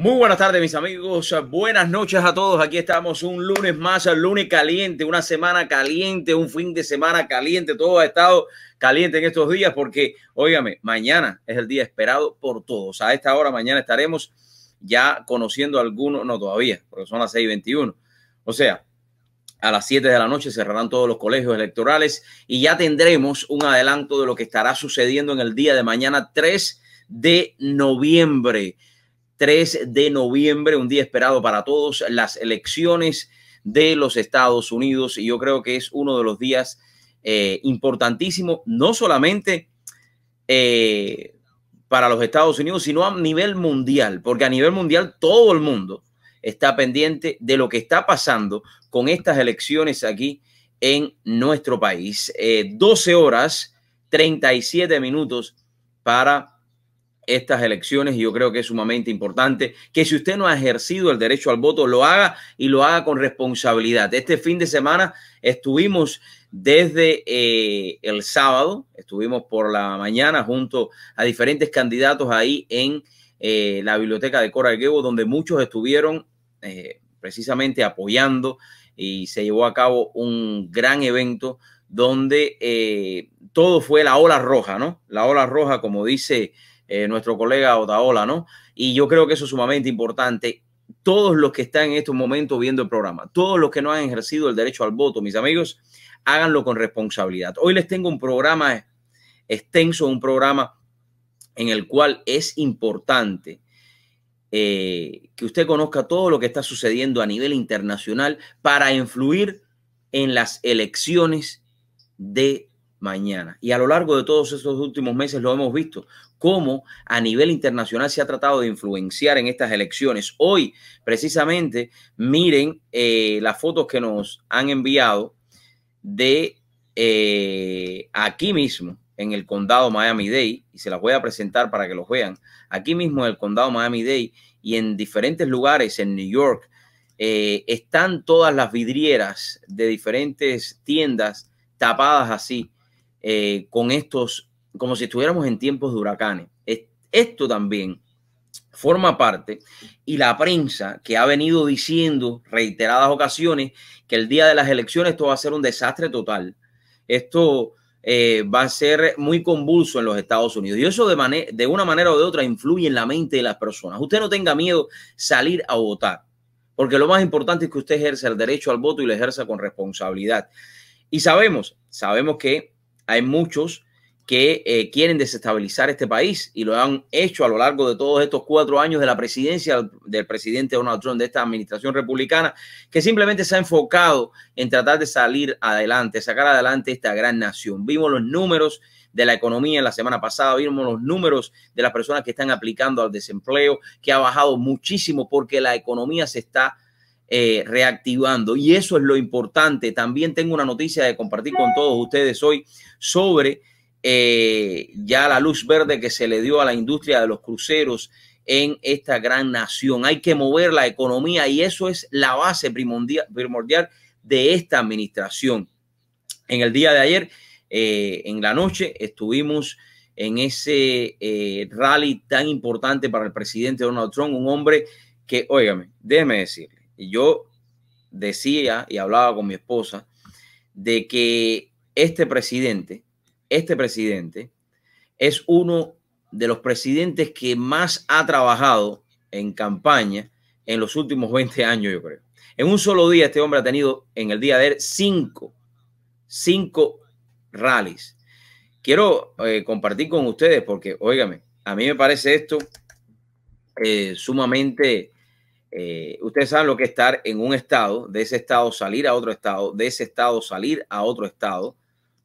Muy buenas tardes, mis amigos. Buenas noches a todos. Aquí estamos un lunes más, un lunes caliente, una semana caliente, un fin de semana caliente. Todo ha estado caliente en estos días porque, óigame, mañana es el día esperado por todos. A esta hora mañana estaremos ya conociendo algunos, no todavía, porque son las 6:21. O sea, a las 7 de la noche cerrarán todos los colegios electorales y ya tendremos un adelanto de lo que estará sucediendo en el día de mañana 3 de noviembre. 3 de noviembre, un día esperado para todos, las elecciones de los Estados Unidos. Y yo creo que es uno de los días eh, importantísimos, no solamente eh, para los Estados Unidos, sino a nivel mundial, porque a nivel mundial todo el mundo está pendiente de lo que está pasando con estas elecciones aquí en nuestro país. 12 eh, horas, 37 minutos para estas elecciones y yo creo que es sumamente importante que si usted no ha ejercido el derecho al voto, lo haga y lo haga con responsabilidad. Este fin de semana estuvimos desde eh, el sábado, estuvimos por la mañana junto a diferentes candidatos ahí en eh, la biblioteca de Coral Gable, donde muchos estuvieron eh, precisamente apoyando y se llevó a cabo un gran evento donde todo fue la ola roja, ¿no? La ola roja, como dice eh, nuestro colega Otaola, ¿no? Y yo creo que eso es sumamente importante. Todos los que están en estos momentos viendo el programa, todos los que no han ejercido el derecho al voto, mis amigos, háganlo con responsabilidad. Hoy les tengo un programa extenso, un programa en el cual es importante eh, que usted conozca todo lo que está sucediendo a nivel internacional para influir en las elecciones de mañana. Y a lo largo de todos estos últimos meses lo hemos visto, cómo a nivel internacional se ha tratado de influenciar en estas elecciones. Hoy, precisamente, miren eh, las fotos que nos han enviado de eh, aquí mismo, en el condado Miami-Dade, y se las voy a presentar para que los vean. Aquí mismo en el condado Miami-Dade y en diferentes lugares en New York, eh, están todas las vidrieras de diferentes tiendas tapadas así, con estos como si estuviéramos en tiempos de huracanes. Esto también forma parte y la prensa que ha venido diciendo reiteradas ocasiones que el día de las elecciones esto va a ser un desastre total. Esto eh, va a ser muy convulso en los Estados Unidos y eso de, de una manera o de otra influye en la mente de las personas. Usted no tenga miedo salir a votar, porque lo más importante es que usted ejerza el derecho al voto y lo ejerza con responsabilidad. Y sabemos, sabemos que hay muchos que eh, quieren desestabilizar este país y lo han hecho a lo largo de todos estos cuatro años de la presidencia del presidente Donald Trump, de esta administración republicana, que simplemente se ha enfocado en tratar de salir adelante, sacar adelante esta gran nación. Vimos los números de la economía en la semana pasada, vimos los números de las personas que están aplicando al desempleo, que ha bajado muchísimo porque la economía se está eh, reactivando. Y eso es lo importante. También tengo una noticia de compartir con todos ustedes hoy sobre eh, ya la luz verde que se le dio a la industria de los cruceros en esta gran nación. Hay que mover la economía y eso es la base primordial, de esta administración. En el día de ayer, eh, en la noche, estuvimos en ese eh, rally tan importante para el presidente Donald Trump, un hombre que, óigame, déjeme decirle, yo decía y hablaba con mi esposa de que este presidente este presidente es uno de los presidentes que más ha trabajado en campaña en los últimos 20 años, yo creo. En un solo día este hombre ha tenido en el día de ayer cinco, cinco rallies. Quiero eh, compartir con ustedes porque, óigame, a mí me parece esto eh, sumamente, eh, ustedes saben lo que es estar en un estado, de ese estado salir a otro estado, de ese estado salir a otro estado.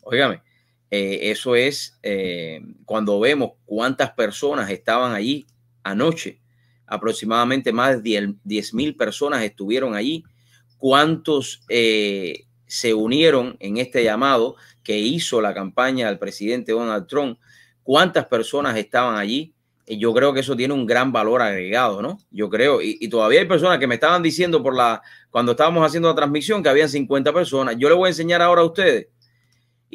Óigame, eh, eso es eh, cuando vemos cuántas personas estaban allí anoche. Aproximadamente más de 10 mil personas estuvieron allí. ¿Cuántos se unieron en este llamado que hizo la campaña del presidente Donald Trump? ¿Cuántas personas estaban allí? Yo creo que eso tiene un gran valor agregado, ¿no? Yo creo, y, y, todavía hay personas que me estaban diciendo por la, cuando estábamos haciendo la transmisión que habían 50 personas. Yo les voy a enseñar ahora a ustedes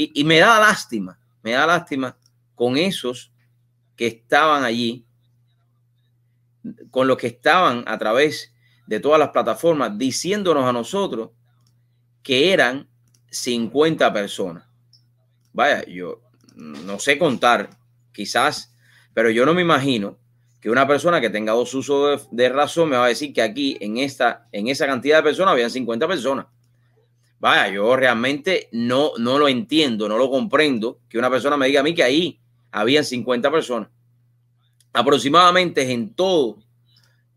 y, me da lástima, me da lástima con esos que estaban allí con los que estaban a través de todas las plataformas diciéndonos a nosotros que eran 50 personas. Vaya, yo no sé contar, quizás, pero yo no me imagino que una persona que tenga dos usos de, razón me va a decir que aquí en esta, en esa cantidad de personas habían 50 personas. Vaya, yo realmente no, no lo entiendo, no lo comprendo que una persona me diga a mí que ahí habían 50 personas. Aproximadamente en todo,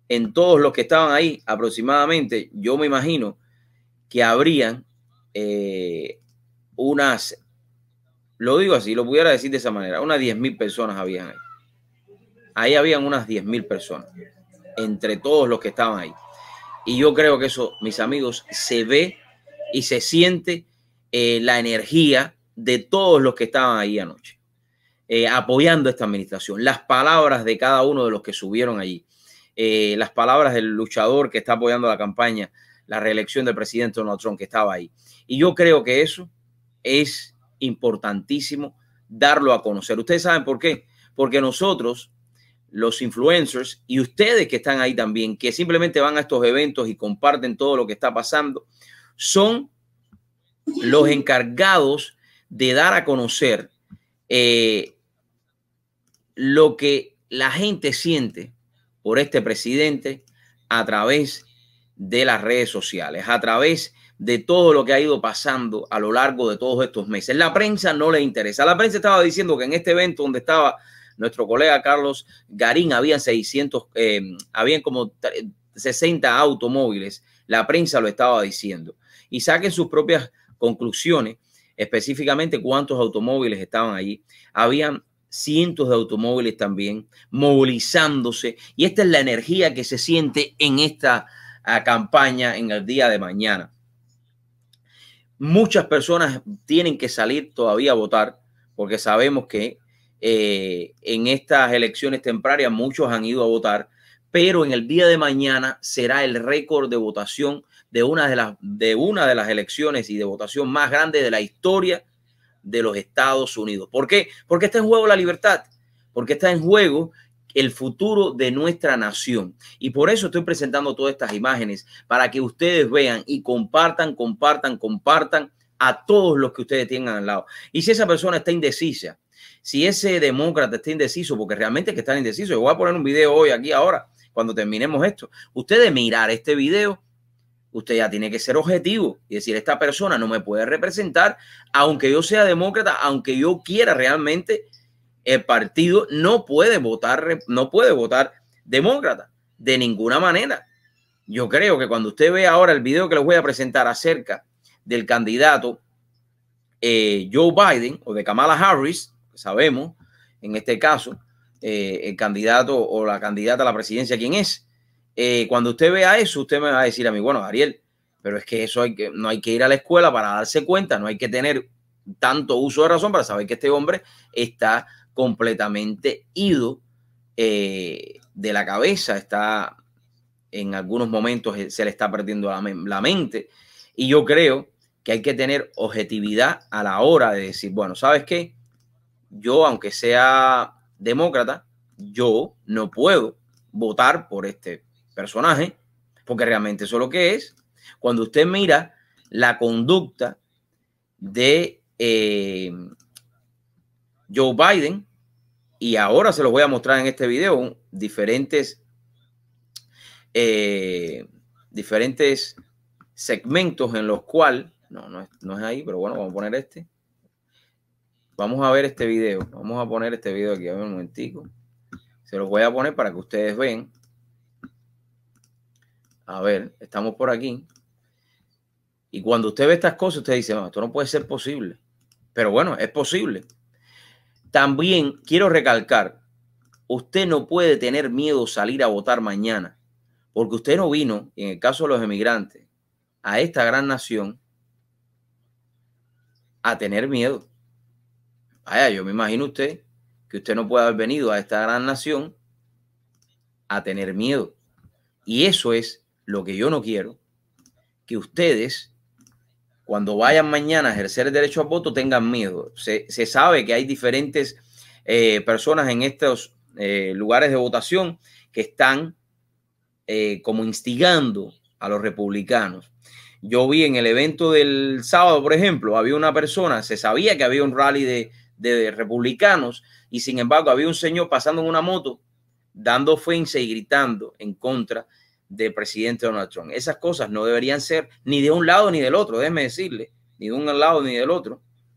en todos los que estaban ahí, aproximadamente, yo me imagino que habrían eh, unas, lo digo así, lo pudiera decir de esa manera, unas 10 mil personas habían ahí. Ahí habían unas 10 mil personas, entre todos los que estaban ahí. Y yo creo que eso, mis amigos, se ve y se siente eh, la energía de todos los que estaban ahí anoche, eh, apoyando esta administración. Las palabras de cada uno de los que subieron allí, eh, las palabras del luchador que está apoyando la campaña, la reelección del presidente Donald Trump que estaba ahí. Y yo creo que eso es importantísimo darlo a conocer. Ustedes saben por qué. Porque nosotros los influencers y ustedes que están ahí también, que simplemente van a estos eventos y comparten todo lo que está pasando, son los encargados de dar a conocer eh, lo que la gente siente por este presidente a través de las redes sociales, a través de todo lo que ha ido pasando a lo largo de todos estos meses. La prensa no le interesa. La prensa estaba diciendo que en este evento donde estaba nuestro colega Carlos Garín, habían 600, eh, habían como 60 automóviles. La prensa lo estaba diciendo. Y saquen sus propias conclusiones, específicamente cuántos automóviles estaban allí. Habían cientos de automóviles también movilizándose. Y esta es la energía que se siente en esta ah, campaña en el día de mañana. Muchas personas tienen que salir todavía a votar porque sabemos que eh, en estas elecciones temprarias muchos han ido a votar, pero en el día de mañana será el récord de votación de una de las, de una de las elecciones y de votación más grande de la historia de los Estados Unidos. ¿Por qué? Porque está en juego la libertad, porque está en juego el futuro de nuestra nación. Y por eso estoy presentando todas estas imágenes, para que ustedes vean y compartan, compartan, compartan a todos los que ustedes tengan al lado. Y si esa persona está indecisa, si ese demócrata está indeciso, porque realmente es que está indeciso, yo voy a poner un video hoy aquí ahora, cuando terminemos esto. Usted de mirar este video, usted ya tiene que ser objetivo y decir, esta persona no me puede representar, aunque yo sea demócrata, aunque yo quiera realmente, el partido no puede votar, no puede votar demócrata de ninguna manera. Yo creo que cuando usted ve ahora el video que les voy a presentar acerca del candidato eh, Joe Biden o de Kamala Harris, sabemos, en este caso, eh, el candidato o la candidata a la presidencia, ¿quién es? Eh, cuando usted vea eso, usted me va a decir a mí, bueno, Ariel, pero es que eso hay que, no hay que ir a la escuela para darse cuenta, no hay que tener tanto uso de razón para saber que este hombre está completamente ido eh, de la cabeza, está en algunos momentos se le está perdiendo la, la mente. Y yo creo que hay que tener objetividad a la hora de decir, bueno, ¿sabes qué? Yo, aunque sea demócrata, yo no puedo votar por este personaje, porque realmente eso es lo que es. Cuando usted mira la conducta de eh, Joe Biden, y ahora se los voy a mostrar en este video, diferentes, eh, diferentes segmentos en los cuales, no, no es, no es ahí, pero bueno, vamos a poner este. Vamos a ver este video. Vamos a poner este video aquí. A ver un momentico. Se los voy a poner para que ustedes vean. A ver, estamos por aquí. Y cuando usted ve estas cosas, usted dice, no, esto no puede ser posible. Pero bueno, es posible. También quiero recalcar, usted no puede tener miedo salir a votar mañana, porque usted no vino, en el caso de los emigrantes, a esta gran nación a tener miedo. Yo me imagino usted que usted no puede haber venido a esta gran nación a tener miedo. Y eso es lo que yo no quiero, que ustedes, cuando vayan mañana a ejercer el derecho al voto, tengan miedo. Se, sabe que hay diferentes eh, personas en estos eh, lugares de votación que están eh, como instigando a los republicanos. Yo vi en el evento del sábado, por ejemplo, había una persona, se sabía que había un rally de, de republicanos y sin embargo había un señor pasando en una moto dando ofensa y gritando en contra del presidente Donald Trump. Esas cosas no deberían ser ni de un lado ni del otro, déjeme decirle, ni de un lado ni del otro.